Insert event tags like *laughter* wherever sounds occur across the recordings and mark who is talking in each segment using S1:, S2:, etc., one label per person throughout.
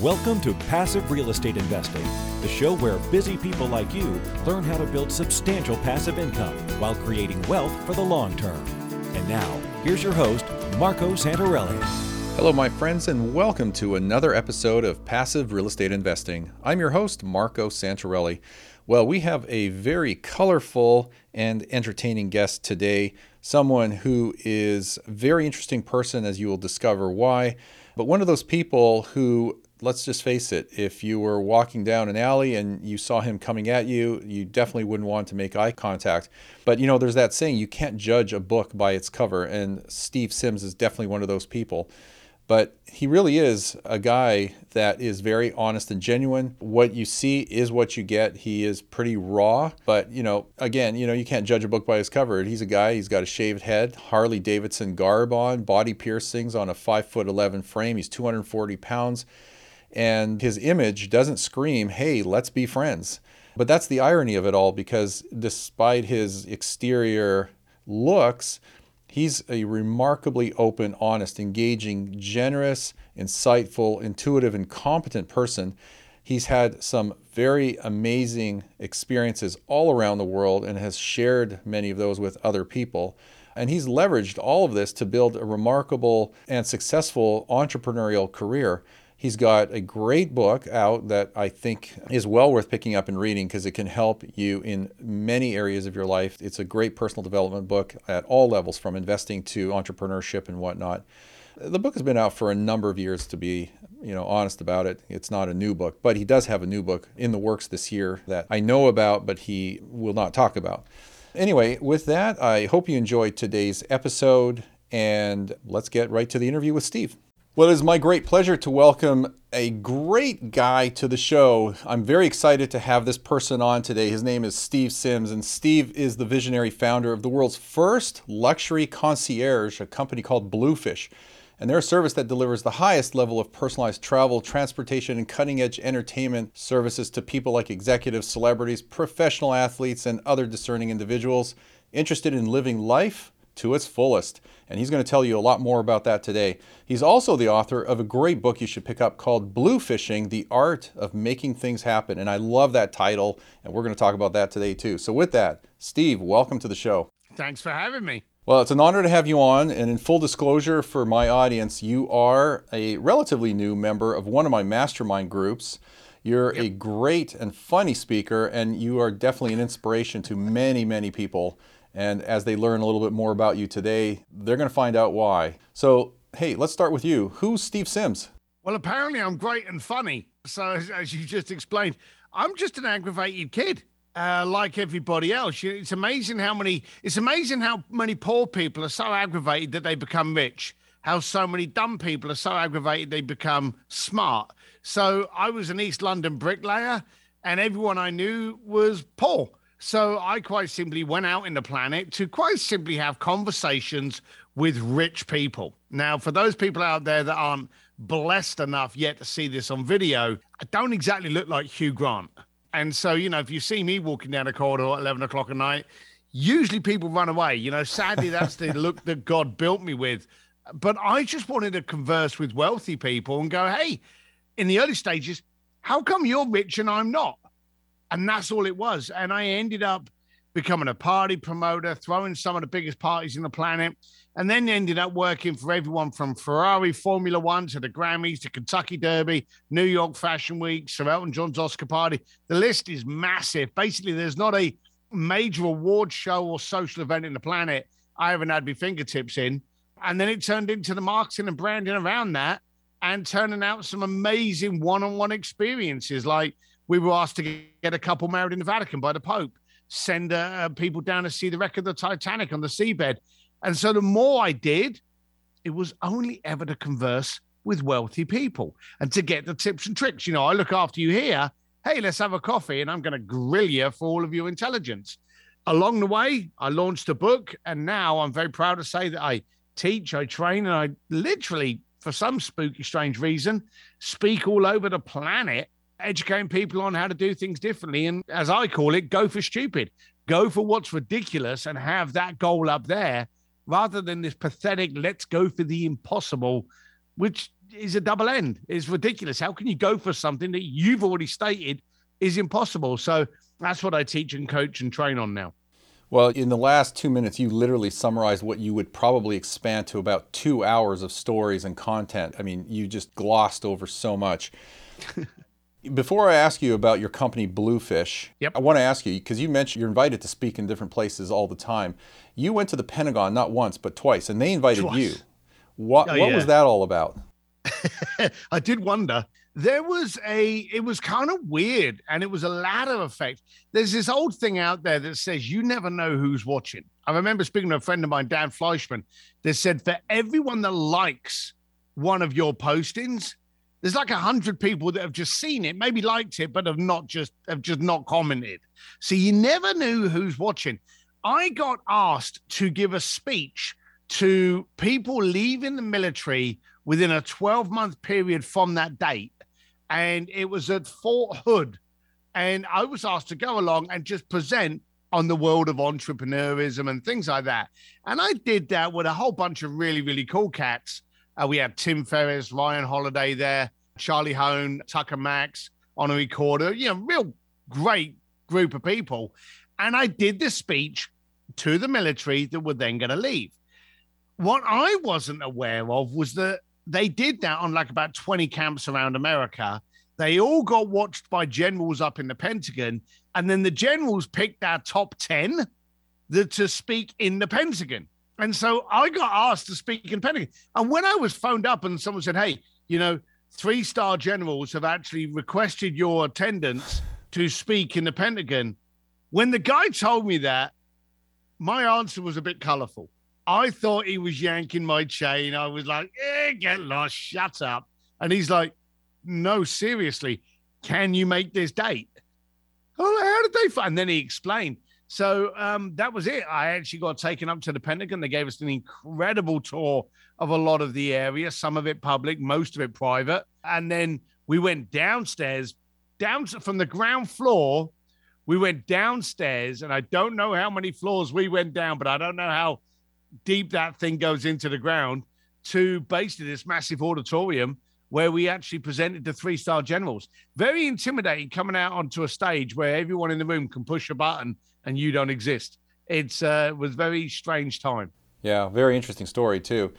S1: Welcome to Passive Real Estate Investing, the show where busy people like you learn how to build substantial passive income while creating wealth for the long term. And now, here's your host, Marco Santarelli.
S2: Hello, my friends, and welcome to another episode of Passive Real Estate Investing. I'm your host, Marco Santarelli. Well, we have a very colorful and entertaining guest today, someone who is a very interesting person, as you will discover why, but one of those people who let's just face it, if you were walking down an alley and you saw him coming at you, you definitely wouldn't want to make eye contact. But you know, there's that saying, you can't judge a book by its cover, and Steve Sims is definitely one of those people. But he really is a guy that is very honest and genuine. What you see is what you get. He is pretty raw, but you know, again, you know, you can't judge a book by its cover. He's a guy, he's got a shaved head, Harley Davidson garb on, body piercings on a five foot 11 frame. He's 240 pounds and his image doesn't scream, hey, let's be friends. But that's the irony of it all because despite his exterior looks, he's a remarkably open, honest, engaging, generous, insightful, intuitive, and competent person. He's had some very amazing experiences all around the world and has shared many of those with other people. And he's leveraged all of this to build a remarkable and successful entrepreneurial career. He's got a great book out that I think is well worth picking up and reading because it can help you in many areas of your life. It's a great personal development book at all levels, from investing to entrepreneurship and whatnot. The book has been out for a number of years, to be you know honest about it. It's not a new book, but he does have a new book in the works this year that I know about, but he will not talk about. Anyway, with that, I hope you enjoyed today's episode, and let's get right to the interview with Steve. Well, it is my great pleasure to welcome a great guy to the show. I'm very excited to have this person on today. His name is Steve Sims, and Steve is the visionary founder of the world's first luxury concierge, a company called Bluefish. And they're a service that delivers the highest level of personalized travel, transportation, and cutting edge entertainment services to people like executives, celebrities, professional athletes, and other discerning individuals interested in living life to its fullest. And he's going to tell you a lot more about that today. He's also the author of a great book you should pick up called Bluefishing The Art of Making Things Happen. And I love that title, and we're going to talk about that today too. So, with that, Steve, welcome to the show.
S3: Thanks for having me.
S2: Well, it's an honor to have you on. And in full disclosure for my audience, you are a relatively new member of one of my mastermind groups. You're yep. a great and funny speaker, and you are definitely an inspiration to many, many people. And as they learn a little bit more about you today, they're going to find out why. So, hey, let's start with you. Who's Steve Sims?
S3: Well, apparently I'm great and funny. So, as, as you just explained, I'm just an aggravated kid. Uh, like everybody else, it's amazing how many. It's amazing how many poor people are so aggravated that they become rich. How so many dumb people are so aggravated they become smart. So I was an East London bricklayer, and everyone I knew was poor. So I quite simply went out in the planet to quite simply have conversations with rich people. Now, for those people out there that aren't blessed enough yet to see this on video, I don't exactly look like Hugh Grant. And so, you know, if you see me walking down a corridor at 11 o'clock at night, usually people run away. You know, sadly, that's the look that God built me with. But I just wanted to converse with wealthy people and go, hey, in the early stages, how come you're rich and I'm not? And that's all it was. And I ended up becoming a party promoter, throwing some of the biggest parties in the planet, and then ended up working for everyone from Ferrari Formula One to the Grammys to Kentucky Derby, New York Fashion Week, Sir Elton John's Oscar party. The list is massive. Basically, there's not a major award show or social event in the planet I haven't had my fingertips in. And then it turned into the marketing and branding around that and turning out some amazing one on one experiences like we were asked to get a couple married in the Vatican by the Pope, send uh, people down to see the wreck of the Titanic on the seabed. And so the more I did, it was only ever to converse with wealthy people and to get the tips and tricks. You know, I look after you here. Hey, let's have a coffee and I'm going to grill you for all of your intelligence. Along the way, I launched a book and now I'm very proud to say that I teach, I train, and I literally, for some spooky, strange reason, speak all over the planet educating people on how to do things differently. And as I call it, go for stupid. Go for what's ridiculous and have that goal up there rather than this pathetic, let's go for the impossible, which is a double end. It's ridiculous. How can you go for something that you've already stated is impossible? So that's what I teach and coach and train on now.
S2: Well, in the last two minutes, you literally summarized what you would probably expand to about two hours of stories and content. I mean, you just glossed over so much. *laughs* Before I ask you about your company, Bluefish,
S3: yep.
S2: I want to ask you because you mentioned you're invited to speak in different places all the time. You went to the Pentagon not once, but twice, and they invited
S3: twice.
S2: you. What,
S3: oh,
S2: what
S3: yeah.
S2: was that all about? *laughs*
S3: I did wonder. There was a, it was kind of weird and it was a ladder effect. There's this old thing out there that says you never know who's watching. I remember speaking to a friend of mine, Dan Fleyshman, that said for everyone that likes one of your postings, there's like a hundred people that have just seen it, maybe liked it, but have not just have just not commented. So you never knew who's watching. I got asked to give a speech to people leaving the military within a 12 month period from that date. And it was at Fort Hood. And I was asked to go along and just present on the world of entrepreneurism and things like that. And I did that with a whole bunch of really, really cool cats. Uh, we had Tim Ferriss, Ryan Holiday there, Charlie Hoehn, Tucker Max, Honorée Corder, you know, real great group of people. And I did this speech to the military that were then going to leave. What I wasn't aware of was that they did that on like about 20 camps around America. They all got watched by generals up in the Pentagon. And then the generals picked our top 10 that, to speak in the Pentagon. And so I got asked to speak in Pentagon. And when I was phoned up and someone said, hey, you know, three star generals have actually requested your attendance to speak in the Pentagon. When the guy told me that, my answer was a bit colorful. I thought he was yanking my chain. I was like, eh, get lost, shut up. And he's like, no, seriously, can you make this date? Oh, how did they find? And then he explained. So um, that was it. I actually got taken up to the Pentagon. They gave us an incredible tour of a lot of the area, some of it public, most of it private. And then we went downstairs, down from the ground floor. We went downstairs, and I don't know how many floors we went down, but I don't know how deep that thing goes into the ground to basically this massive auditorium where we actually presented the three star generals. Very intimidating coming out onto a stage where everyone in the room can push a button and you don't exist. It's uh, was very strange time.
S2: Yeah, very interesting story too.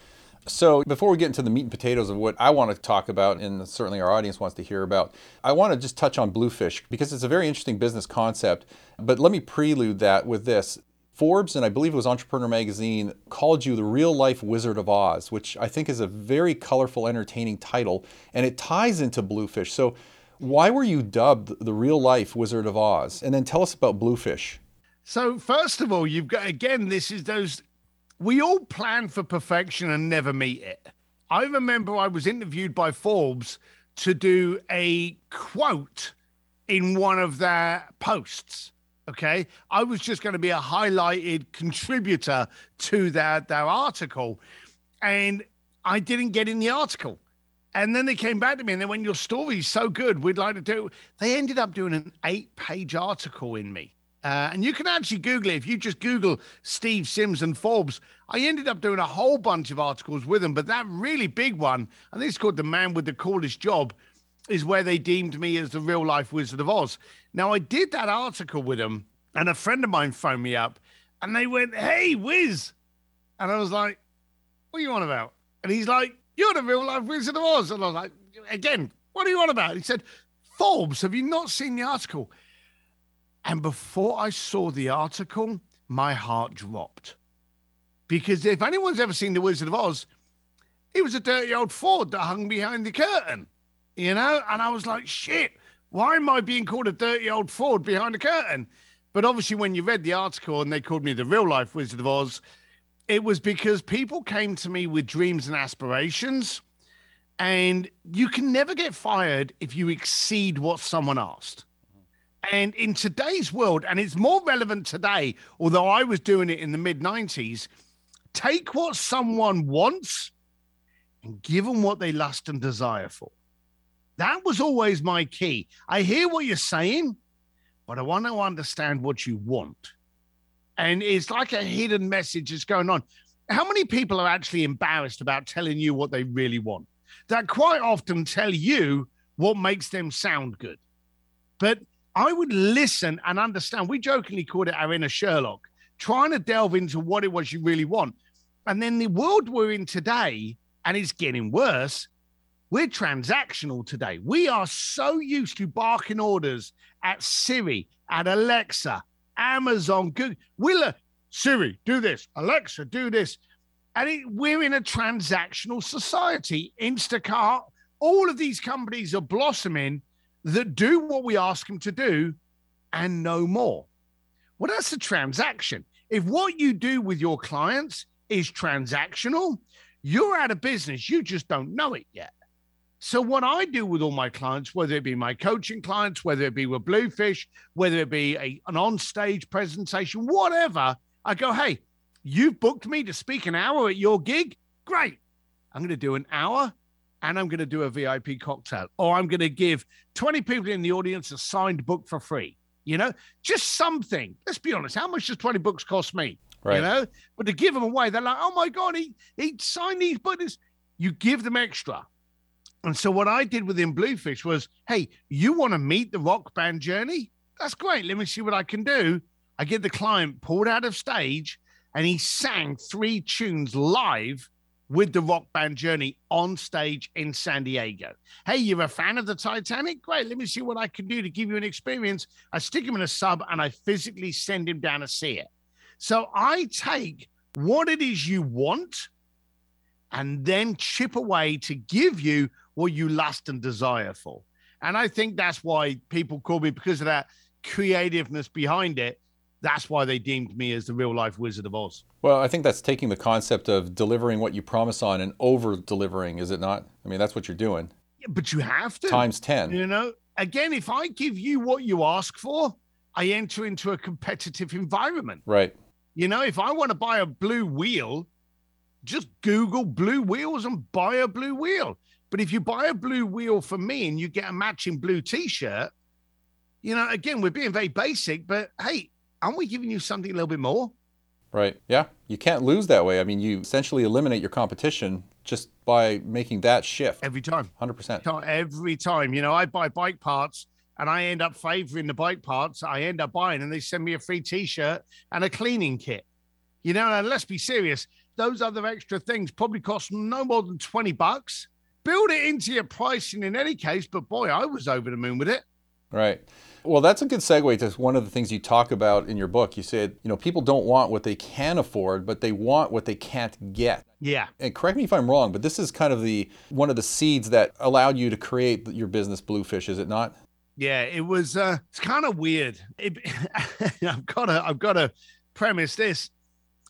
S2: So before we get into the meat and potatoes of what I want to talk about, and certainly our audience wants to hear about, I want to just touch on Bluefish because it's a very interesting business concept. But let me prelude that with this. Forbes and I believe it was Entrepreneur Magazine called you the real life Wizard of Oz, which I think is a very colorful, entertaining title, and it ties into Bluefish. So, why were you dubbed the real life Wizard of Oz? And then tell us about Bluefish.
S3: So, first of all, you've got again, this is those we all plan for perfection and never meet it. I remember I was interviewed by Forbes to do a quote in one of their posts. Okay. I was just going to be a highlighted contributor to their, their article. And I didn't get in the article. And then they came back to me and they went, Your story's so good. We'd like to do. They ended up doing an eight page article in me. Uh, and you can actually Google it. If you just Google Steve Sims and Forbes, I ended up doing a whole bunch of articles with him, But that really big one, and this it's called The Man with the Coolest Job, is where they deemed me as the real life Wizard of Oz. Now, I did that article with him, and a friend of mine phoned me up and they went, Hey, Wiz. And I was like, What are you on about? And he's like, You're the real life Wizard of Oz. And I was like, Again, what are you on about? He said, Forbes, have you not seen the article? And before I saw the article, my heart dropped. Because if anyone's ever seen The Wizard of Oz, it was a dirty old Ford that hung behind the curtain, you know? And I was like, shit, why am I being called a dirty old Ford behind the curtain? But obviously, when you read the article and they called me the real life Wizard of Oz, it was because people came to me with dreams and aspirations. And you can never get fired if you exceed what someone asked. And in today's world, and it's more relevant today, although I was doing it in the mid 90s, take what someone wants and give them what they lust and desire for. That was always my key. I hear what you're saying, but I want to understand what you want. And it's like a hidden message that's going on. How many people are actually embarrassed about telling you what they really want? that quite often tell you what makes them sound good. But I would listen and understand. We jokingly called it our inner Sherlock, trying to delve into what it was you really want. And then the world we're in today, and it's getting worse, we're transactional today. We are so used to barking orders at Siri, at Alexa, Amazon, Google. We'll, Siri, do this. Alexa, do this. And it, we're in a transactional society. Instacart, all of these companies are blossoming that do what we ask them to do and no more. Well, that's a transaction. If what you do with your clients is transactional, you're out of business. You just don't know it yet. So, what I do with all my clients, whether it be my coaching clients, whether it be with Bluefish, whether it be a, an on stage presentation, whatever, I go, hey, you've booked me to speak an hour at your gig. Great. I'm going to do an hour and I'm going to do a VIP cocktail, or I'm going to give 20 people in the audience a signed book for free. You know, just something. Let's be honest. How much does 20 books cost me? Right. You know, but to give them away, they're like, oh my God, he, he signed these books. You give them extra. And so what I did within Bluefish was, hey, you want to meet the rock band journey? That's great. Let me see what I can do. I get the client pulled out of stage and he sang three tunes live with the rock band journey on stage in San Diego. Hey, you're a fan of the Titanic? Great. Let me see what I can do to give you an experience. I stick him in a sub and I physically send him down to see it. So I take what it is you want and then chip away to give you what you lust and desire for. And I think that's why people call me because of that creativeness behind it. That's why they deemed me as the real life Wizard of Oz.
S2: Well, I think that's taking the concept of delivering what you promise on and over delivering, is it not? I mean, that's what you're doing.
S3: Yeah, but you have to.
S2: Times 10.
S3: You know, again, if I give you what you ask for, I enter into a competitive environment.
S2: Right.
S3: You know, if I want to buy a blue wheel, just Google blue wheels and buy a blue wheel. But if you buy a blue wheel for me and you get a matching blue t-shirt, you know, again, we're being very basic, but hey, aren't we giving you something a little bit more?
S2: Right. Yeah. You can't lose that way. I mean, you essentially eliminate your competition just by making that shift.
S3: Every time.
S2: 100%.
S3: Every time. You know, I buy bike parts and I end up favoring the bike parts. I end up buying and they send me a free t shirt and a cleaning kit. You know, and let's be serious, those other extra things probably cost no more than 20 bucks build it into your pricing in any case. But boy, I was over the moon with it.
S2: Right. Well, that's a good segue to one of the things you talk about in your book. You said, you know, people don't want what they can afford, but they want what they can't get.
S3: Yeah.
S2: And correct me if I'm wrong, but this is kind of the one of the seeds that allowed you to create your business Bluefish, is it not?
S3: Yeah, it was uh it's kind of weird. It, *laughs* I've got to I've got to premise this.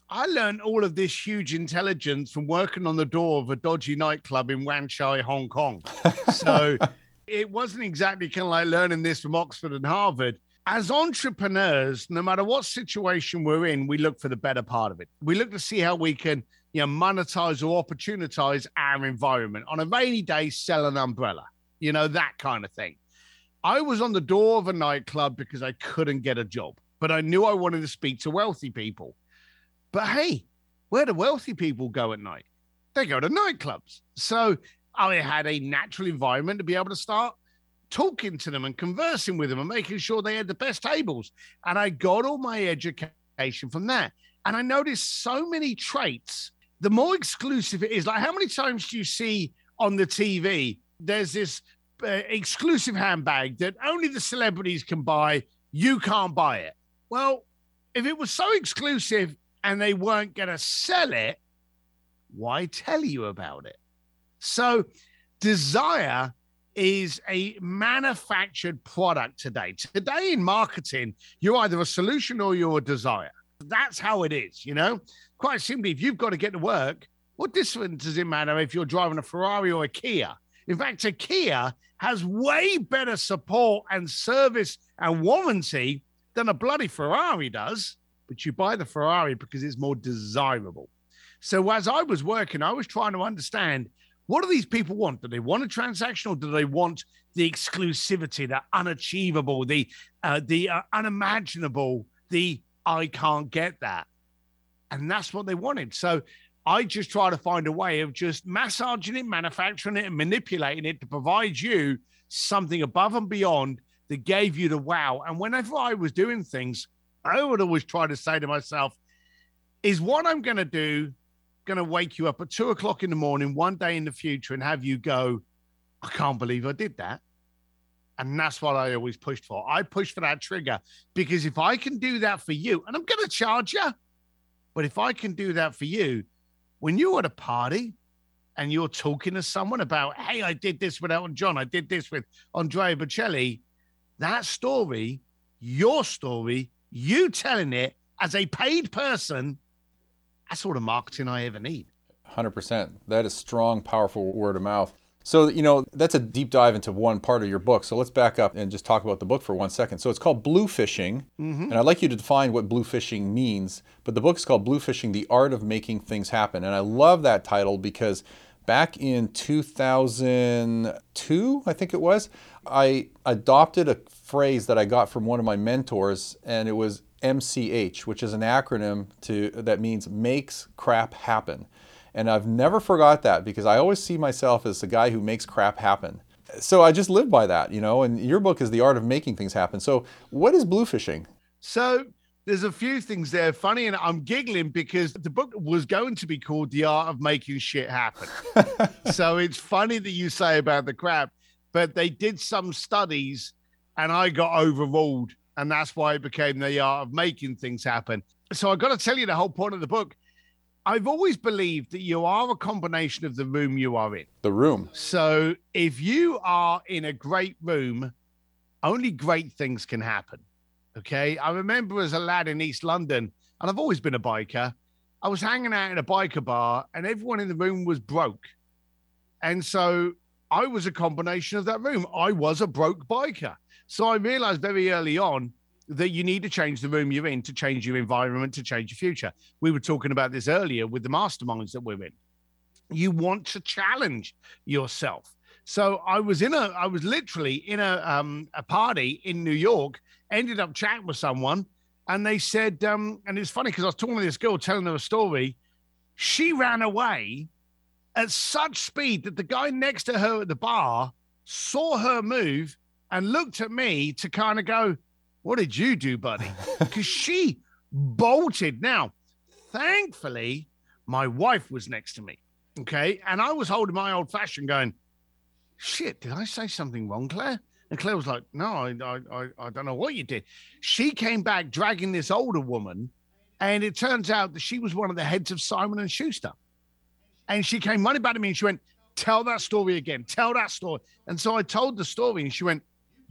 S3: I learned all of this huge intelligence from working on the door of a dodgy nightclub in Wan Chai, Hong Kong. So *laughs* it wasn't exactly kind of like learning this from Oxford and Harvard. As entrepreneurs, no matter what situation we're in, we look for the better part of it. We look to see how we can, you know, monetize or opportunize our environment. On a rainy day, sell an umbrella, you know, that kind of thing. I was on the door of a nightclub because I couldn't get a job, but I knew I wanted to speak to wealthy people. But hey, where do wealthy people go at night? They go to nightclubs. So I had a natural environment to be able to start talking to them and conversing with them and making sure they had the best tables. And I got all my education from that. And I noticed so many traits. The more exclusive it is, like how many times do you see on the TV? There's this uh, exclusive handbag that only the celebrities can buy. You can't buy it. Well, if it was so exclusive and they weren't going to sell it, why tell you about it? So, desire is a manufactured product today. Today in marketing, you're either a solution or you're a desire. That's how it is, you know? Quite simply, if you've got to get to work, what difference does it matter if you're driving a Ferrari or a Kia? In fact, a Kia has way better support and service and warranty than a bloody Ferrari does but you buy the Ferrari because it's more desirable. So as I was working, I was trying to understand what do these people want? Do they want a transaction or do they want the exclusivity, the unachievable, the uh, the uh, unimaginable, the I can't get that? And that's what they wanted. So I just try to find a way of just massaging it, manufacturing it, and manipulating it to provide you something above and beyond that gave you the wow. And whenever I was doing things, I would always try to say to myself, is what I'm going to do going to wake you up at two o'clock in the morning one day in the future and have you go, I can't believe I did that. And that's what I always pushed for. I pushed for that trigger because if I can do that for you, and I'm going to charge you, but if I can do that for you, when you're at a party and you're talking to someone about, hey, I did this with Elton John, I did this with Andrea Bocelli, that story, your story, you telling it as a paid person, that's all the marketing I ever need.
S2: 100%. That is strong, powerful word of mouth. So, you know, that's a deep dive into one part of your book. So let's back up and just talk about the book for one second. So it's called Blue Fishing. Mm-hmm. And I'd like you to define what blue fishing means. But the book is called Blue Fishing The Art of Making Things Happen. And I love that title because back in 2002, I think it was, I adopted a phrase that I got from one of my mentors, and it was MCH, which is an acronym to that means makes crap happen. And I've never forgot that because I always see myself as the guy who makes crap happen. So I just live by that, you know, and your book is the art of making things happen. So what is blue fishing?
S3: So there's a few things there funny and I'm giggling because the book was going to be called The Art of Making Shit Happen. *laughs* so it's funny that you say about the crap, but they did some studies and I got overruled and that's why it became the art of making things happen. So I've got to tell you the whole point of the book I've always believed that you are a combination of the room you are in.
S2: The room.
S3: So if you are in a great room, only great things can happen. Okay. I remember as a lad in East London, and I've always been a biker, I was hanging out in a biker bar and everyone in the room was broke. And so I was a combination of that room. I was a broke biker. So I realized very early on that you need to change the room you're in to change your environment, to change your future. We were talking about this earlier with the masterminds that we're in. You want to challenge yourself. So I was in a, I was literally in a um, a party in New York. Ended up chatting with someone, and they said, um, and it's funny because I was talking to this girl, telling her a story. She ran away at such speed that the guy next to her at the bar saw her move and looked at me to kind of go, what did you do, buddy? *laughs* Because she bolted. Now, thankfully, my wife was next to me. Okay. And I was holding my old fashioned going, shit, did I say something wrong, Claire? And Claire was like, no, I, I, I don't know what you did. She came back dragging this older woman. And it turns out that she was one of the heads of Simon and Schuster. And she came running back to me and she went, tell that story again. Tell that story. And so I told the story and she went,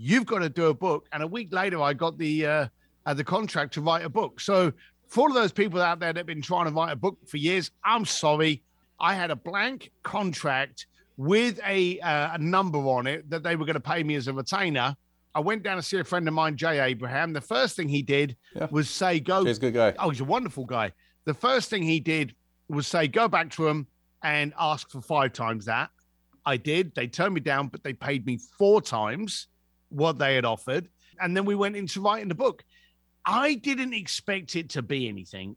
S3: you've got to do a book. And a week later, I got the uh, uh, the contract to write a book. So for all of those people out there that have been trying to write a book for years, I'm sorry. I had a blank contract with a, uh, a number on it that they were going to pay me as a retainer. I went down to see a friend of mine, Jay Abraham. The first thing he did yeah. was say, "Go."
S2: He's a good guy.
S3: Oh, he's a wonderful guy. The first thing he did was say, "Go back to him and ask for five times that." I did. They turned me down, but they paid me four times what they had offered. And then we went into writing the book. I didn't expect it to be anything,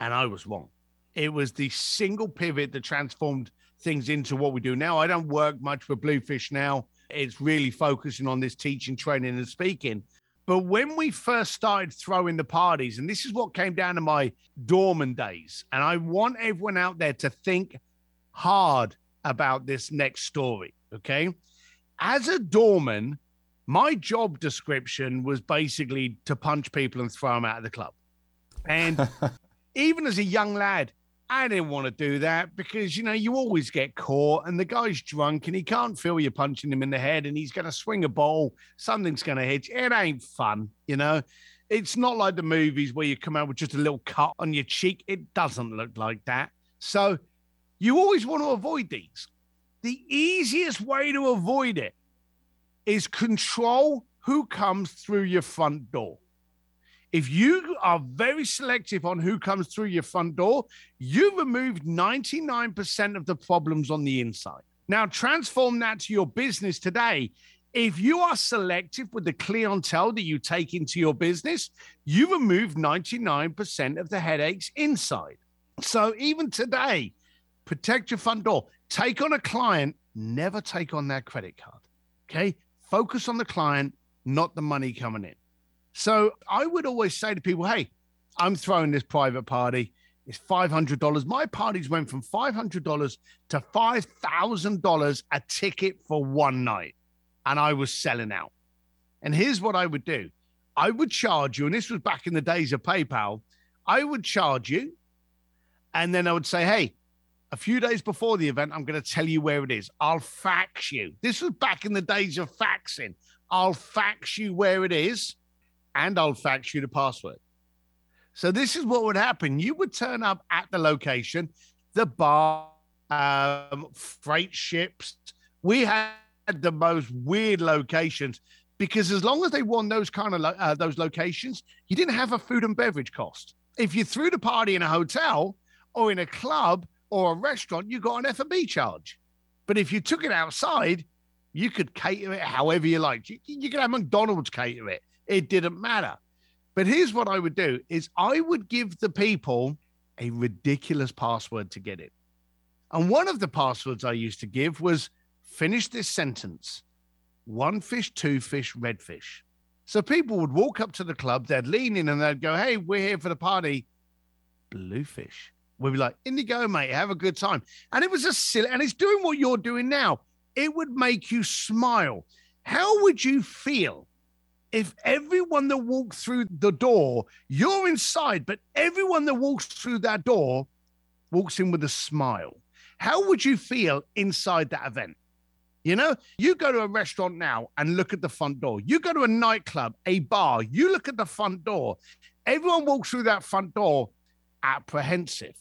S3: and I was wrong. It was the single pivot that transformed things into what we do now. I don't work much for Bluefish now. It's really focusing on this teaching, training, and speaking. But when we first started throwing the parties, and this is what came down to my doorman days, and I want everyone out there to think hard about this next story. Okay as a doorman, my job description was basically to punch people and throw them out of the club. And *laughs* even as a young lad, I didn't want to do that because, you know, you always get caught and the guy's drunk and he can't feel you punching him in the head and he's going to swing a ball. Something's going to hit you. It ain't fun, you know. It's not like the movies where you come out with just a little cut on your cheek. It doesn't look like that. So you always want to avoid these. The easiest way to avoid it is control who comes through your front door. If you are very selective on who comes through your front door, you remove 99% of the problems on the inside. Now, transform that to your business today. If you are selective with the clientele that you take into your business, you remove 99% of the headaches inside. So even today, protect your front door. Take on a client, never take on their credit card. Okay. Focus on the client, not the money coming in. So I would always say to people, hey, I'm throwing this private party. It's $500. My parties went from $500 to $5,000 a ticket for one night. And I was selling out. And here's what I would do I would charge you, and this was back in the days of PayPal. I would charge you, and then I would say, hey, a few days before the event, I'm going to tell you where it is. I'll fax you. This was back in the days of faxing. I'll fax you where it is, and I'll fax you the password. So this is what would happen. You would turn up at the location, the bar, um, freight ships. We had the most weird locations because as long as they won those kind of lo- uh, those locations, you didn't have a food and beverage cost. If you threw the party in a hotel or in a club or a restaurant, you got an F&B charge. But if you took it outside, you could cater it however you liked. You, you could have McDonald's cater it. It didn't matter. But here's what I would do is I would give the people a ridiculous password to get it. And one of the passwords I used to give was finish this sentence. One fish, two fish, red fish. So people would walk up to the club, they'd lean in and they'd go, Hey, we're here for the party. Bluefish. We'd be like, Indigo, mate, have a good time. And it was a silly, and it's doing what you're doing now. It would make you smile. How would you feel if everyone that walked through the door, you're inside, but everyone that walks through that door walks in with a smile? How would you feel inside that event? You know, you go to a restaurant now and look at the front door. You go to a nightclub, a bar, you look at the front door. Everyone walks through that front door apprehensive,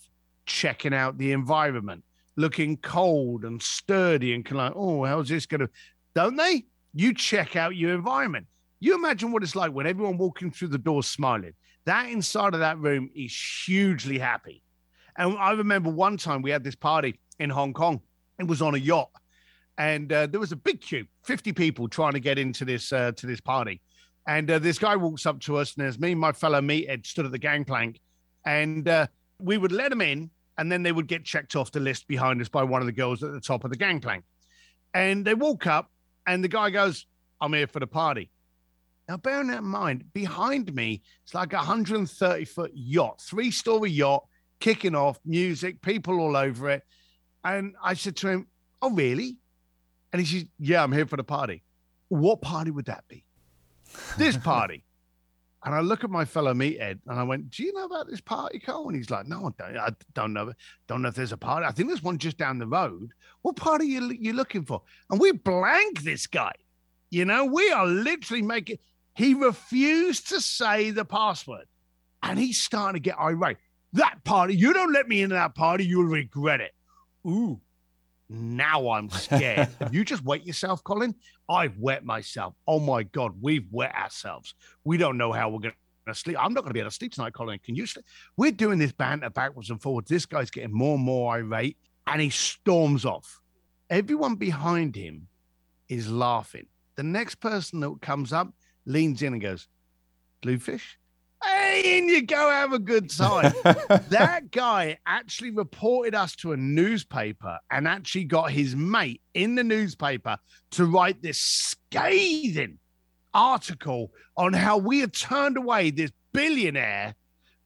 S3: checking out the environment, looking cold and sturdy and kind of like, oh, how's this going to, don't they? You check out your environment. You imagine what it's like when everyone walking through the door smiling. That inside of that room is hugely happy. And I remember one time we had this party in Hong Kong. It was on a yacht and uh, there was a big queue, 50 people trying to get into this uh, to this party. And uh, this guy walks up to us, and there's me and my fellow meathead stood at the gangplank, and uh, we would let him in, and then they would get checked off the list behind us by one of the girls at the top of the gangplank. And they walk up, and the guy goes, "I'm here for the party." Now, bearing that in mind, behind me, it's like a 130 foot yacht, three story yacht, kicking off, music, people all over it. And I said to him, Oh, really? And he says, Yeah, I'm here for the party. What party would that be? This party. And I look at my fellow meathead and I went, Do you know about this party, Cole? And he's like, No, I don't, I don't know. Don't know if there's a party. I think there's one just down the road. What party are you, you looking for? And we blank this guy. You know, we are literally making, he refused to say the password. And he's starting to get irate. That party, you don't let me into that party, you'll regret it. Ooh, now I'm scared. *laughs* you just wet yourself, Colin. I've wet myself. Oh my God, we've wet ourselves. We don't know how we're going to sleep. I'm not going to be able to sleep tonight, Colin. Can you sleep? We're doing this banter backwards and forwards. This guy's getting more and more irate and he storms off. Everyone behind him is laughing. The next person that comes up leans in and goes, Bluefish? Hey, in you go, have a good time. *laughs* that guy actually reported us to a newspaper and actually got his mate in the newspaper to write this scathing article on how we had turned away this billionaire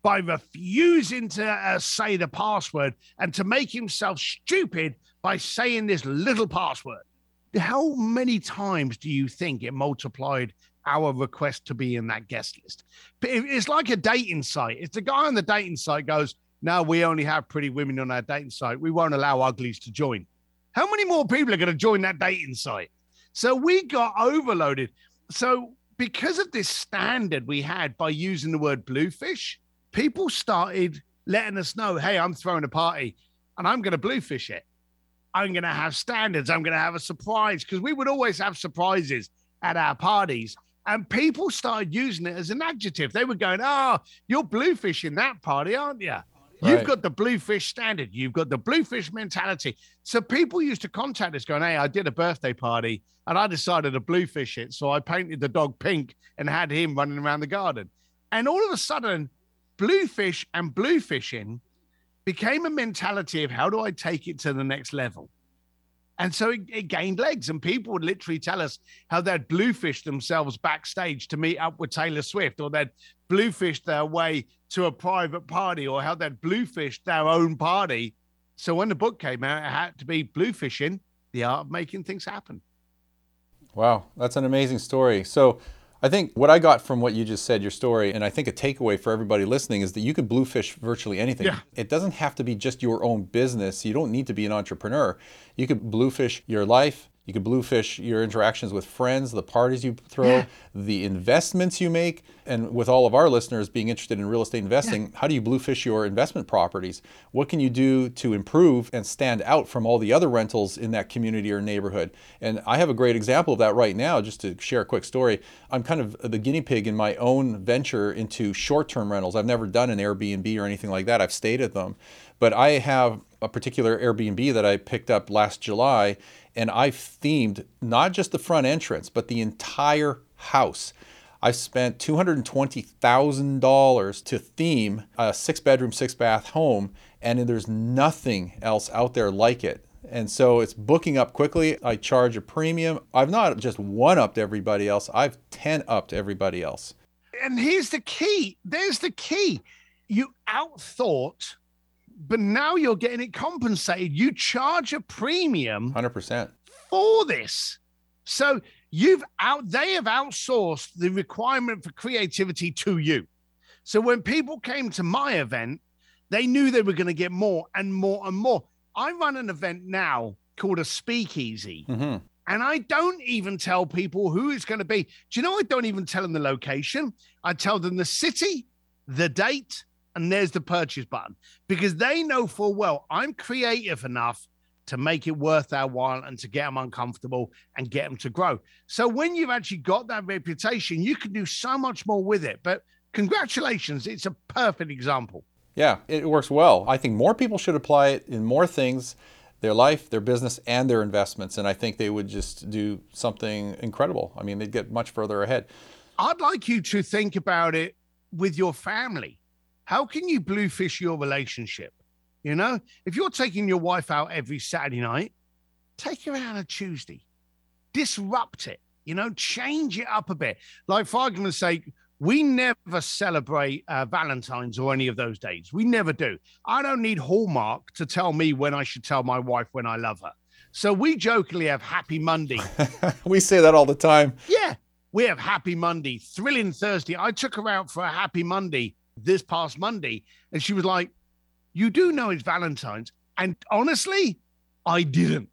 S3: by refusing to uh, say the password and to make himself stupid by saying this little password. How many times do you think it multiplied our request to be in that guest list. But it's like a dating site. If the guy on the dating site goes, no, we only have pretty women on our dating site, we won't allow uglies to join. How many more people are going to join that dating site? So we got overloaded. So because of this standard we had by using the word bluefish, people started letting us know, hey, I'm throwing a party and I'm going to bluefish it. I'm going to have standards. I'm going to have a surprise because we would always have surprises at our parties. And people started using it as an adjective. They were going, Oh, you're bluefish in that party, aren't you? You've got the bluefish standard. You've got the bluefish mentality. So people used to contact us going, Hey, I did a birthday party and I decided to bluefish it. So I painted the dog pink and had him running around the garden. And all of a sudden, bluefish and bluefishing became a mentality of how do I take it to the next level? And so it, it, gained legs, and people would literally tell us how they'd bluefish themselves backstage to meet up with Taylor Swift, or they'd bluefish their way to a private party, or how they'd bluefish their own party. So when the book came out, it had to be bluefishing, the art of making things happen.
S2: Wow, that's an amazing story. So I think what I got from what you just said, your story, and I think a takeaway for everybody listening is that you could bluefish virtually anything.
S3: Yeah.
S2: It doesn't have to be just your own business. You don't need to be an entrepreneur. You could bluefish your life, you can bluefish your interactions with friends, the parties you throw, yeah. the investments you make. And with all of our listeners being interested in real estate investing, yeah. how do you bluefish your investment properties? What can you do to improve and stand out from all the other rentals in that community or neighborhood? And I have a great example of that right now, just to share a quick story. I'm kind of the guinea pig in my own venture into short term rentals. I've never done an Airbnb or anything like that, I've stayed at them. But I have a particular Airbnb that I picked up last July and I've themed not just the front entrance, but the entire house. I spent $220,000 to theme a six bedroom, six bath home, and there's nothing else out there like it. And so it's booking up quickly. I charge a premium. I've not just one upped everybody else, I've 10 upped everybody else.
S3: And here's the key there's the key. You outthought but now you're getting it compensated. You charge a premium
S2: 100%
S3: for this. So you've out they have outsourced the requirement for creativity to you. So when people came to my event, they knew they were going to get more and more and more. I run an event now called a speakeasy. Mm-hmm. And I don't even tell people who it's going to be. Do you know I don't even tell them the location? I tell them the city, the date, and there's the purchase button because they know full well I'm creative enough to make it worth their while and to get them uncomfortable and get them to grow. So when you've actually got that reputation, you can do so much more with it. But congratulations, it's a perfect example.
S2: Yeah, it works well. I think more people should apply it in more things their life, their business, and their investments. And I think they would just do something incredible. I mean, they'd get much further ahead.
S3: I'd like you to think about it with your family. How can you bluefish your relationship? You know, if you're taking your wife out every Saturday night, take her out on a Tuesday, disrupt it, you know, change it up a bit. Like, for argument's sake, we never celebrate uh, Valentine's or any of those days. We never do. I don't need Hallmark to tell me when I should tell my wife when I love her. So we jokingly have Happy Monday. *laughs*
S2: we say that all the time.
S3: Yeah. We have Happy Monday, Thrilling Thursday. I took her out for a Happy Monday this past Monday, and she was like, "You do know it's Valentine's," and honestly, I didn't,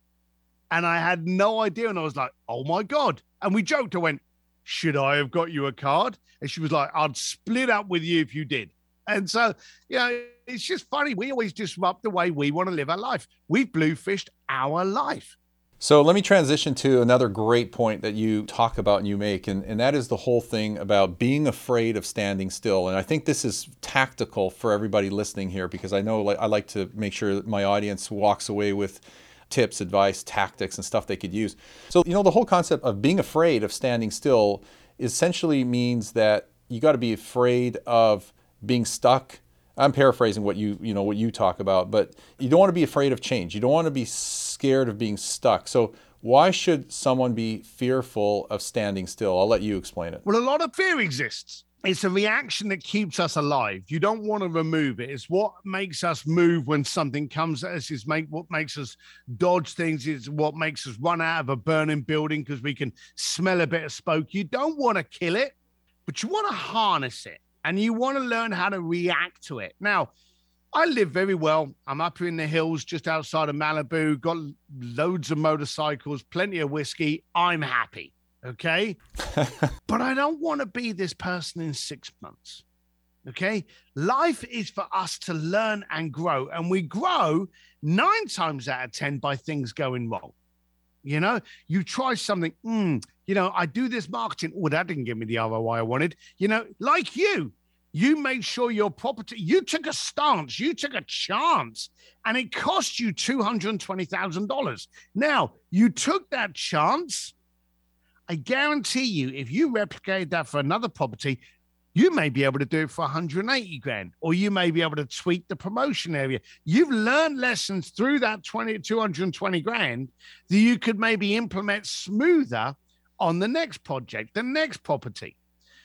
S3: and I had no idea, and I was like, "Oh my god!" And we joked. I went, "Should I have got you a card?" And she was like, "I'd split up with you if you did." And so, you know, it's just funny. We always disrupt the way we want to live our life. We've bluefished our life.
S2: So let me transition to another great point that you talk about and you make, and, and that is the whole thing about being afraid of standing still. And I think this is tactical for everybody listening here because I know like, I like to make sure that my audience walks away with tips, advice, tactics, and stuff they could use. So, you know, the whole concept of being afraid of standing still essentially means that you got to be afraid of being stuck. I'm paraphrasing what you you know what you talk about, but you don't want to be afraid of change. You don't want to be scared of being stuck. So, why should someone be fearful of standing still? I'll let you explain it.
S3: Well, a lot of fear exists. It's a reaction that keeps us alive. You don't want to remove it. It's what makes us move when something comes at us. Is make what makes us dodge things. Is what makes us run out of a burning building because we can smell a bit of smoke. You don't want to kill it, but you want to harness it and you want to learn how to react to it. Now, I live very well. I'm up here in the hills just outside of Malibu, got loads of motorcycles, plenty of whiskey. I'm happy. Okay. *laughs* but I don't want to be this person in six months. Okay. Life is for us to learn and grow. And we grow nine times out of 10 by things going wrong. You know, you try something, mm, you know, I do this marketing. Oh, that didn't give me the ROI I wanted. You know, like you, you made sure your property, you took a stance, you took a chance, and it cost you $220,000. Now, you took that chance. I guarantee you, if you replicate that for another property, You may be able to do it for 180 grand, or you may be able to tweak the promotion area. You've learned lessons through that 20, 220 grand that you could maybe implement smoother on the next project, the next property.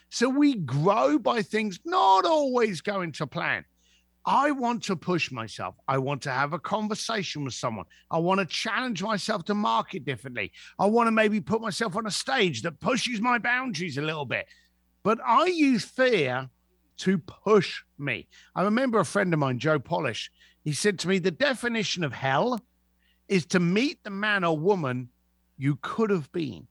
S3: So we grow by things not always going to plan. I want to push myself. I want to have a conversation with someone. I want to challenge myself to market differently. I want to maybe put myself on a stage that pushes my boundaries a little bit. But I use fear to push me. I remember a friend of mine, Joe Polish, he said to me, The definition of hell is to meet the man or woman you could have been.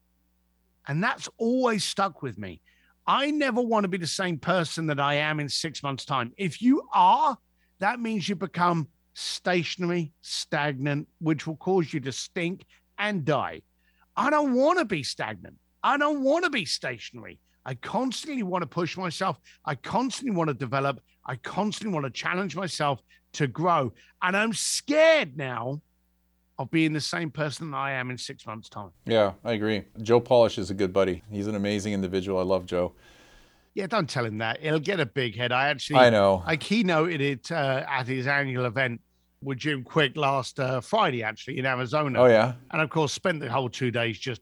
S3: And that's always stuck with me. I never want to be the same person that I am in six months' time. If you are, that means you become stationary, stagnant, which will cause you to stink and die. I don't want to be stagnant. I don't want to be stationary. I constantly want to push myself. I constantly want to develop. I constantly want to challenge myself to grow. And I'm scared now of being the same person that I am in six months' time.
S2: Yeah, I agree. Joe Polish is a good buddy. He's an amazing individual. I love Joe.
S3: Yeah, don't tell him that. He'll get a big head. I actually,
S2: I know.
S3: I keynoted it uh, at his annual event with Jim Kwik last uh, Friday, actually in Arizona.
S2: Oh yeah.
S3: And of course, spent the whole two days just,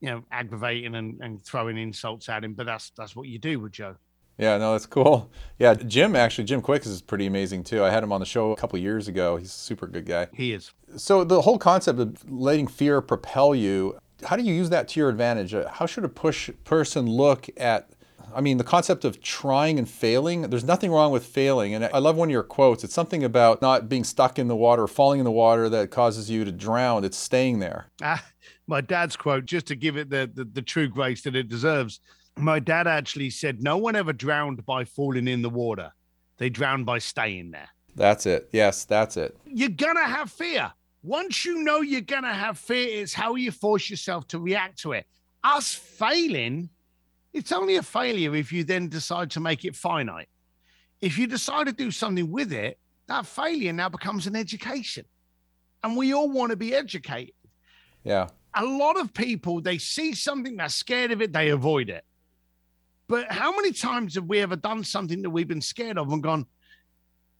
S3: you know, aggravating and, and throwing insults at him. But that's that's what you do with Joe.
S2: Yeah, no, that's cool. Yeah, Jim actually, Jim Kwik is pretty amazing too. I had him on the show a couple years ago. He's a super good guy.
S3: He is.
S2: So the whole concept of letting fear propel you, how do you use that to your advantage? Uh, How should a push person look at I mean, the concept of trying and failing, there's nothing wrong with failing. And I love one of your quotes. It's something about not being stuck in the water, falling in the water that causes you to drown. It's staying there.
S3: Ah, my dad's quote, just to give it the, the, the true grace that it deserves. My dad actually said, No one ever drowned by falling in the water. They drowned by staying there.
S2: That's it. Yes, that's it.
S3: You're going to have fear. Once you know you're going to have fear, it's how you force yourself to react to it. Us failing, it's only a failure if you then decide to make it finite. If you decide to do something with it, that failure now becomes an education. And we all want to be educated.
S2: Yeah.
S3: A lot of people, they see something, they're scared of it, they avoid it. But how many times have we ever done something that we've been scared of and gone,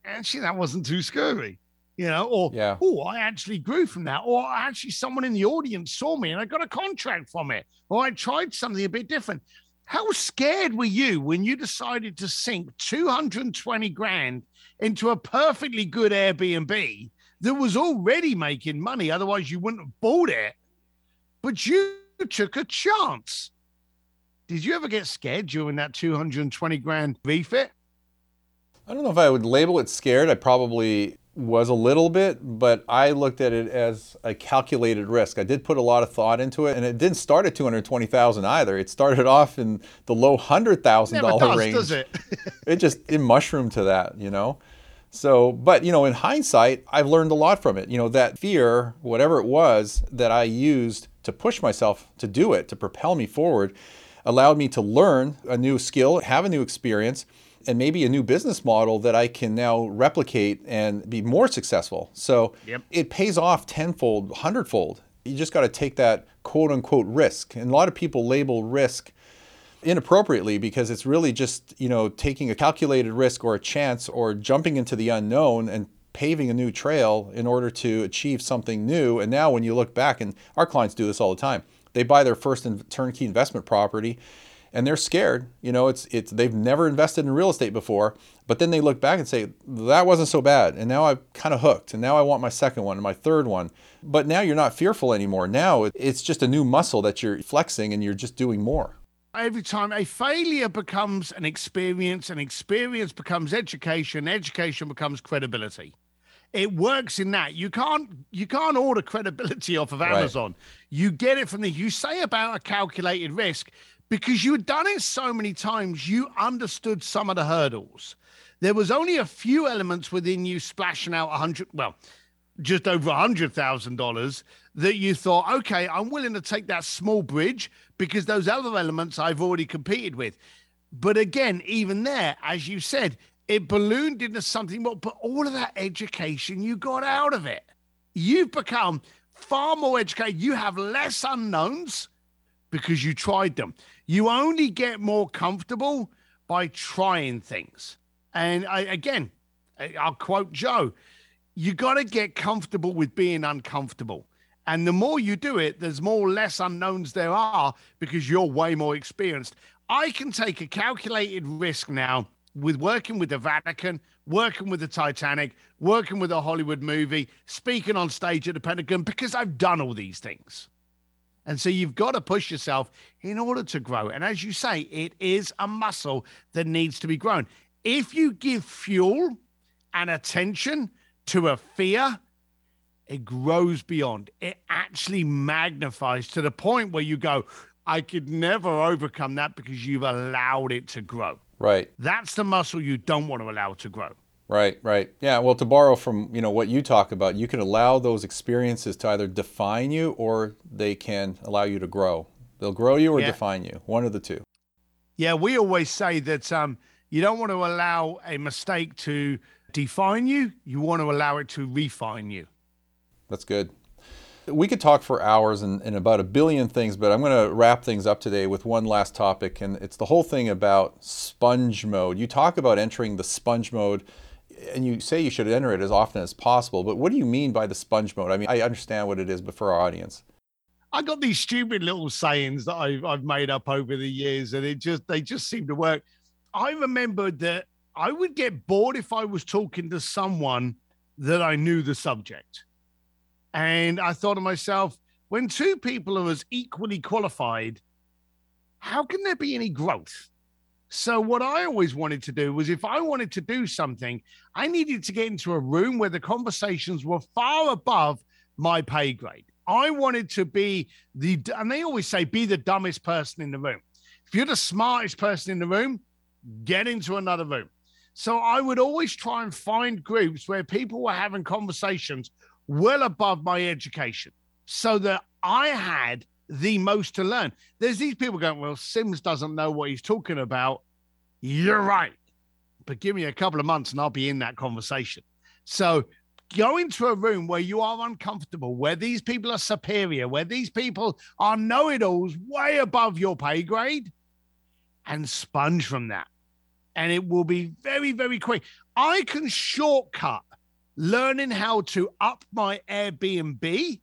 S3: actually, that wasn't too scary? You know, or
S2: Yeah.
S3: oh, I actually grew from that, or actually someone in the audience saw me and I got a contract from it, or I tried something a bit different. How scared were you when you decided to sink 220 grand into a perfectly good Airbnb that was already making money? Otherwise, you wouldn't have bought it. But you took a chance. Did you ever get scared during that 220 grand refit?
S2: I don't know if I would label it scared. I probably was a little bit, but I looked at it as a calculated risk. I did put a lot of thought into it, and it didn't start at 220,000 either. It started off in the low hundred thousand dollar range.
S3: does it? *laughs*
S2: it just it mushroomed to that, you know. So, but you know, in hindsight, I've learned a lot from it. You know, that fear, whatever it was that I used to push myself to do it, to propel me forward, allowed me to learn a new skill, have a new experience, and maybe a new business model that I can now replicate and be more successful. So
S3: Yep.
S2: it pays off tenfold, hundredfold. You just got to take that quote unquote risk. And a lot of people label risk inappropriately because it's really just you know taking a calculated risk or a chance or jumping into the unknown and paving a new trail in order to achieve something new and now when you look back and our clients do this all the time they buy their first in- turnkey investment property and they're scared you know it's it's they've never invested in real estate before but then they look back and say that wasn't so bad and now i'm kind of hooked and now i want my second one and my third one. But now you're not fearful anymore. Now it's just a new muscle that you're flexing and you're just doing more.
S3: Every time a failure becomes an experience, and experience becomes education, education becomes credibility. It works in that. You can't you can't order credibility off of
S2: Right.
S3: Amazon. You get it from the you say about a calculated risk because you had done it so many times, you understood some of the hurdles. There was only a few elements within you splashing out a hundred, well, just over a hundred thousand dollars that you thought, okay, I'm willing to take that small bridge because those other elements I've already competed with. But again, even there, as you said, it ballooned into something more, but all of that education you got out of it. You've become far more educated. You have less unknowns because you tried them. You only get more comfortable by trying things. And I, again, I'll quote Joe you got to get comfortable with being uncomfortable. And the more you do it, there's more less unknowns there are because you're way more experienced. I can take a calculated risk now with working with the Vatican, working with the Titanic, working with a Hollywood movie, speaking on stage at the Pentagon because I've done all these things. And so you've got to push yourself in order to grow. And as you say, it is a muscle that needs to be grown. If you give fuel and attention to a fear, it grows beyond. It actually magnifies to the point where you go, I could never overcome that because you've allowed it to grow.
S2: Right.
S3: That's the muscle you don't want to allow to grow.
S2: Right, right. Yeah, well to borrow from, you know, what you talk about, you can allow those experiences to either define you or they can allow you to grow. They'll grow you or yeah. define you. One of the two.
S3: Yeah, we always say that um, you don't want to allow a mistake to define you, you want to allow it to refine you.
S2: That's good. We could talk for hours and, and about a billion things, but I'm going to wrap things up today with one last topic, and it's the whole thing about sponge mode. You talk about entering the sponge mode, and you say you should enter it as often as possible, but what do you mean by the sponge mode? I mean, I understand what it is, but for our audience.
S3: I got these stupid little sayings that I've, I've made up over the years, and it just they just seem to work. I remembered that I would get bored if I was talking to someone that I knew the subject. And I thought to myself, when two people are as equally qualified, how can there be any growth? So, what I always wanted to do was if I wanted to do something, I needed to get into a room where the conversations were far above my pay grade. I wanted to be the, and they always say, be the dumbest person in the room. If you're the smartest person in the room, get into another room. So, I would always try and find groups where people were having conversations well above my education so that I had the most to learn. There's these people going, Well, Sims doesn't know what he's talking about. You're right. But give me a couple of months and I'll be in that conversation. So go into a room where you are uncomfortable, where these people are superior, where these people are know it alls way above your pay grade, and sponge from that. And it will be very, very quick. I can shortcut learning how to up my Airbnb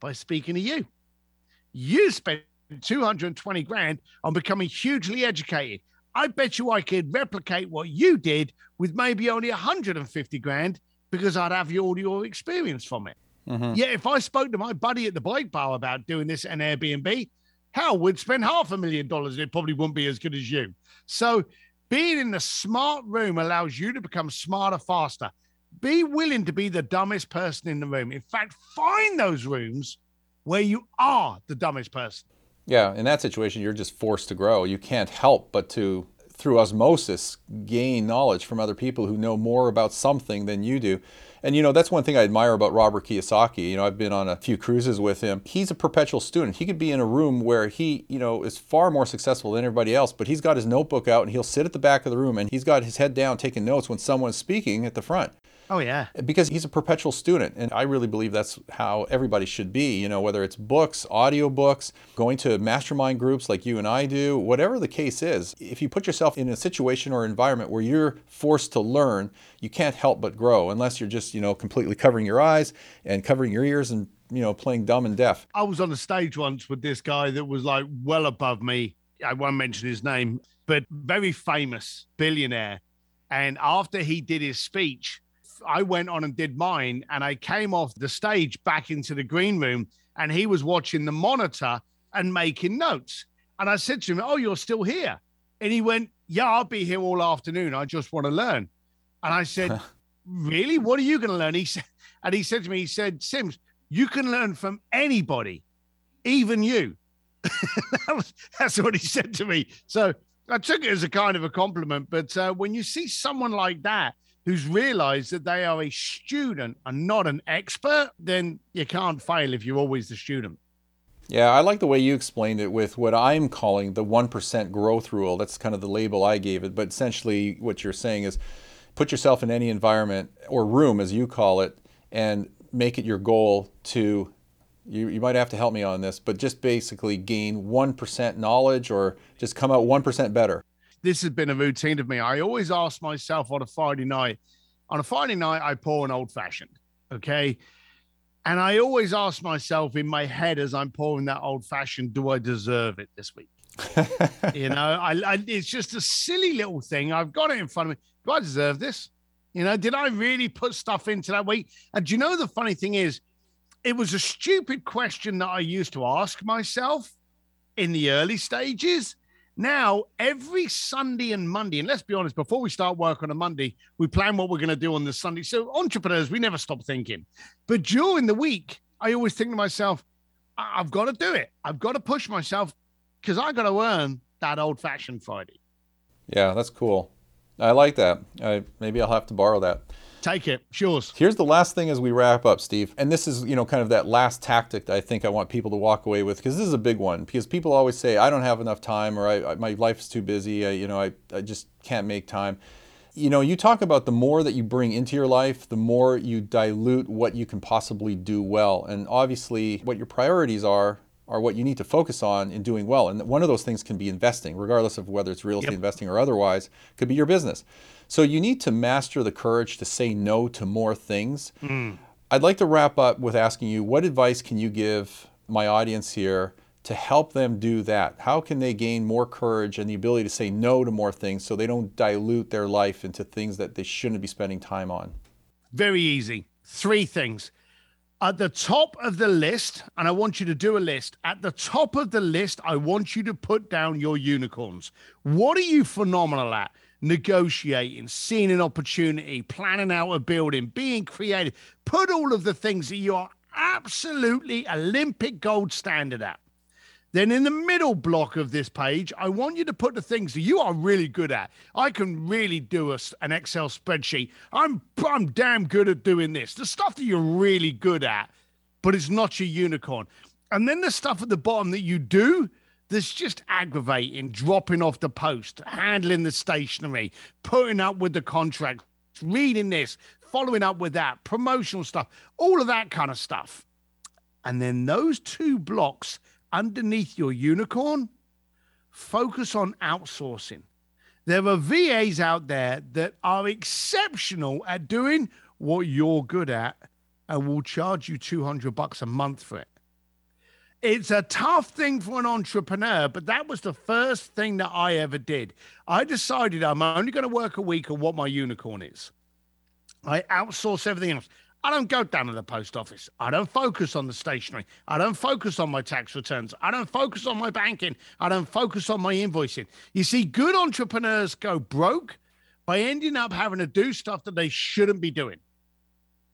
S3: by speaking to you. You spent 220 grand on becoming hugely educated. I bet you I could replicate what you did with maybe only 150 grand because I'd have all your experience from it. Mm-hmm. Yeah, if I spoke to my buddy at the bike bar about doing this at an Airbnb, hell, we'd spend half a million dollars and it probably wouldn't be as good as you. So being in the smart room allows you to become smarter faster be willing to be the dumbest person in the room. In fact, find those rooms where you are the dumbest person.
S2: Yeah, in that situation, you're just forced to grow. You can't help but to, through osmosis, gain knowledge from other people who know more about something than you do. And you know, that's one thing I admire about Robert Kiyosaki. You know, I've been on a few cruises with him. He's a perpetual student. He could be in a room where he, you know, is far more successful than everybody else, but he's got his notebook out and he'll sit at the back of the room and he's got his head down taking notes when someone's speaking at the front.
S3: Oh yeah.
S2: Because he's a perpetual student and I really believe that's how everybody should be, you know, whether it's books, audio books, going to mastermind groups like you and I do, whatever the case is. If you put yourself in a situation or environment where you're forced to learn, you can't help but grow unless you're just, you know, completely covering your eyes and covering your ears and, you know, playing dumb and deaf.
S3: I was on a stage once with this guy that was like well above me. I won't mention his name, but very famous billionaire. And after he did his speech, I went on and did mine, and I came off the stage back into the green room, and he was watching the monitor and making notes. And I said to him, "Oh, you're still here?" And he went, "Yeah, I'll be here all afternoon. I just want to learn." And I said, *laughs* "Really? What are you going to learn?" He said, and he said to me, "He said, Sims, you can learn from anybody, even you." *laughs* that was, that's what he said to me. So I took it as a kind of a compliment. But uh, when you see someone like that who's realized that they are a student and not an expert, then you can't fail if you're always the student.
S2: Yeah, I like the way you explained it with what I'm calling the 1% growth rule. That's kind of the label I gave it. But essentially, what you're saying is put yourself in any environment or room, as you call it, and make it your goal to. You, you might have to help me on this, but just basically gain 1% knowledge or just come out 1% better.
S3: This has been a routine of me. I always ask myself on a Friday night, on a Friday night, I pour an old fashioned. Okay. And I always ask myself in my head as I'm pouring that old fashioned, do I deserve it this week? *laughs* you know, I, I, it's just a silly little thing. I've got it in front of me. Do I deserve this? You know, did I really put stuff into that week? And do you know the funny thing is, it was a stupid question that I used to ask myself in the early stages. Now, every Sunday and Monday, and let's be honest, before we start work on a Monday, we plan what we're going to do on the Sunday. So, entrepreneurs, we never stop thinking. But during the week, I always think to myself, I've got to do it. I've got to push myself because I got to earn that old fashioned Friday.
S2: Yeah, that's cool. I like that. I, maybe I'll have to borrow that.
S3: Take it. Yours.
S2: Here's the last thing as we wrap up, Steve. And this is, you know, kind of that last tactic that I think I want people to walk away with because this is a big one. Because people always say, I don't have enough time or I, I, my life is too busy. I, you know, I, I just can't make time. You know, you talk about the more that you bring into your life, the more you dilute what you can possibly do well. And obviously, what your priorities are are what you need to focus on in doing well. And one of those things can be investing, regardless of whether it's real estate yep. investing or otherwise, could be your business. So you need to master the courage to say no to more things. Mm. I'd like to wrap up with asking you what advice can you give my audience here to help them do that? How can they gain more courage and the ability to say no to more things so they don't dilute their life into things that they shouldn't be spending time on?
S3: Very easy. Three things. At the top of the list, and I want you to do a list, at the top of the list, I want you to put down your unicorns. What are you phenomenal at? Negotiating, seeing an opportunity, planning out a building, being creative. Put all of the things that you are absolutely Olympic gold standard at. Then in the middle block of this page, I want you to put the things that you are really good at. I can really do a, an Excel spreadsheet. I'm I'm damn good at doing this. The stuff that you're really good at, but it's not your unicorn. And then the stuff at the bottom that you do, that's just aggravating, dropping off the post, handling the stationery, putting up with the contract, reading this, following up with that, promotional stuff, all of that kind of stuff. And then those two blocks underneath your unicorn, focus on outsourcing. There are VAs out there that are exceptional at doing what you're good at and will charge you 200 bucks a month for it it's a tough thing for an entrepreneur, but that was the first thing that I ever did. I decided I'm only going to work a week on what my unicorn is. I outsource everything else. I don't go down to the post office. I don't focus on the stationery. I don't focus on my tax returns. I don't focus on my banking. I don't focus on my invoicing. You see, good entrepreneurs go broke by ending up having to do stuff that they shouldn't be doing.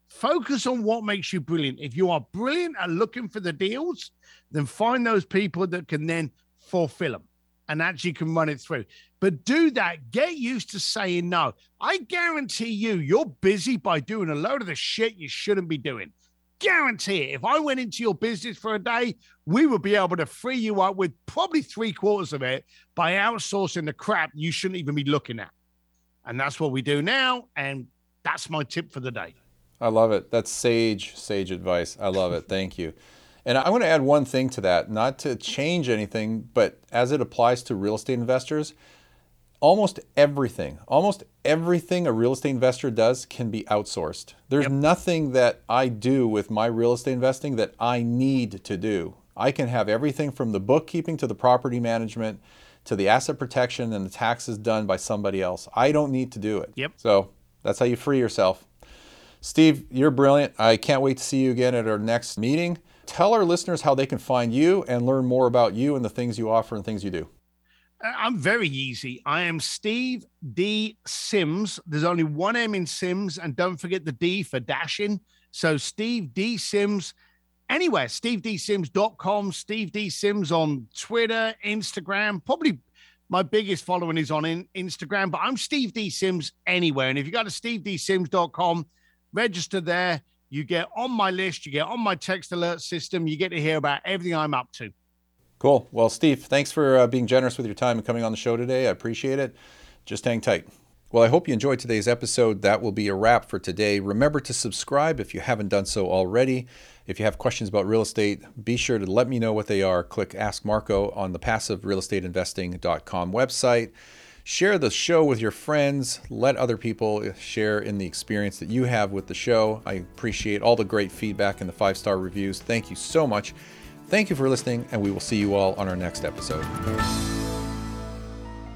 S3: Focus on what makes you brilliant. If you are brilliant at looking for the deals, then find those people that can then fulfill them and actually can run it through. But do that. Get used to saying no. I guarantee you, you're busy by doing a load of the shit you shouldn't be doing. Guarantee it. If I went into your business for a day, we would be able to free you up with probably three quarters of it by outsourcing the crap you shouldn't even be looking at. And that's what we do now. And that's my tip for the day.
S2: I love it. That's sage, sage advice. I love it. Thank you. And I want to add one thing to that, not to change anything, but as it applies to real estate investors, almost everything, almost everything a real estate investor does can be outsourced. There's yep. nothing that I do with my real estate investing that I need to do. I can have everything from the bookkeeping to the property management to the asset protection and the taxes done by somebody else. I don't need to do it.
S3: Yep.
S2: So that's how you free yourself. Steve, you're brilliant. I can't wait to see you again at our next meeting. Tell our listeners how they can find you and learn more about you and the things you offer and things you do.
S3: Uh, I'm very easy. I am Steve D. Sims. There's only one M in Sims, and don't forget the D for dashing. So Steve D. Sims anywhere, stevedsims.com, Steve D. Sims on Twitter, Instagram, probably my biggest following is on in Instagram, but I'm Steve D. Sims anywhere. And if you go to stevedsims.com, register there. You get on my list, you get on my text alert system, you get to hear about everything I'm up to.
S2: Cool. Well, Steve, thanks for uh, being generous with your time and coming on the show today. I appreciate it. Just hang tight. Well, I hope you enjoyed today's episode. That will be a wrap for today. Remember to subscribe if you haven't done so already. If you have questions about real estate, be sure to let me know what they are. Click Ask Marco on the passiverealestateinvesting.com website. Share the show with your friends. Let other people share in the experience that you have with the show. I appreciate all the great feedback and the five star reviews. Thank you so much. Thank you for listening, and we will see you all on our next episode.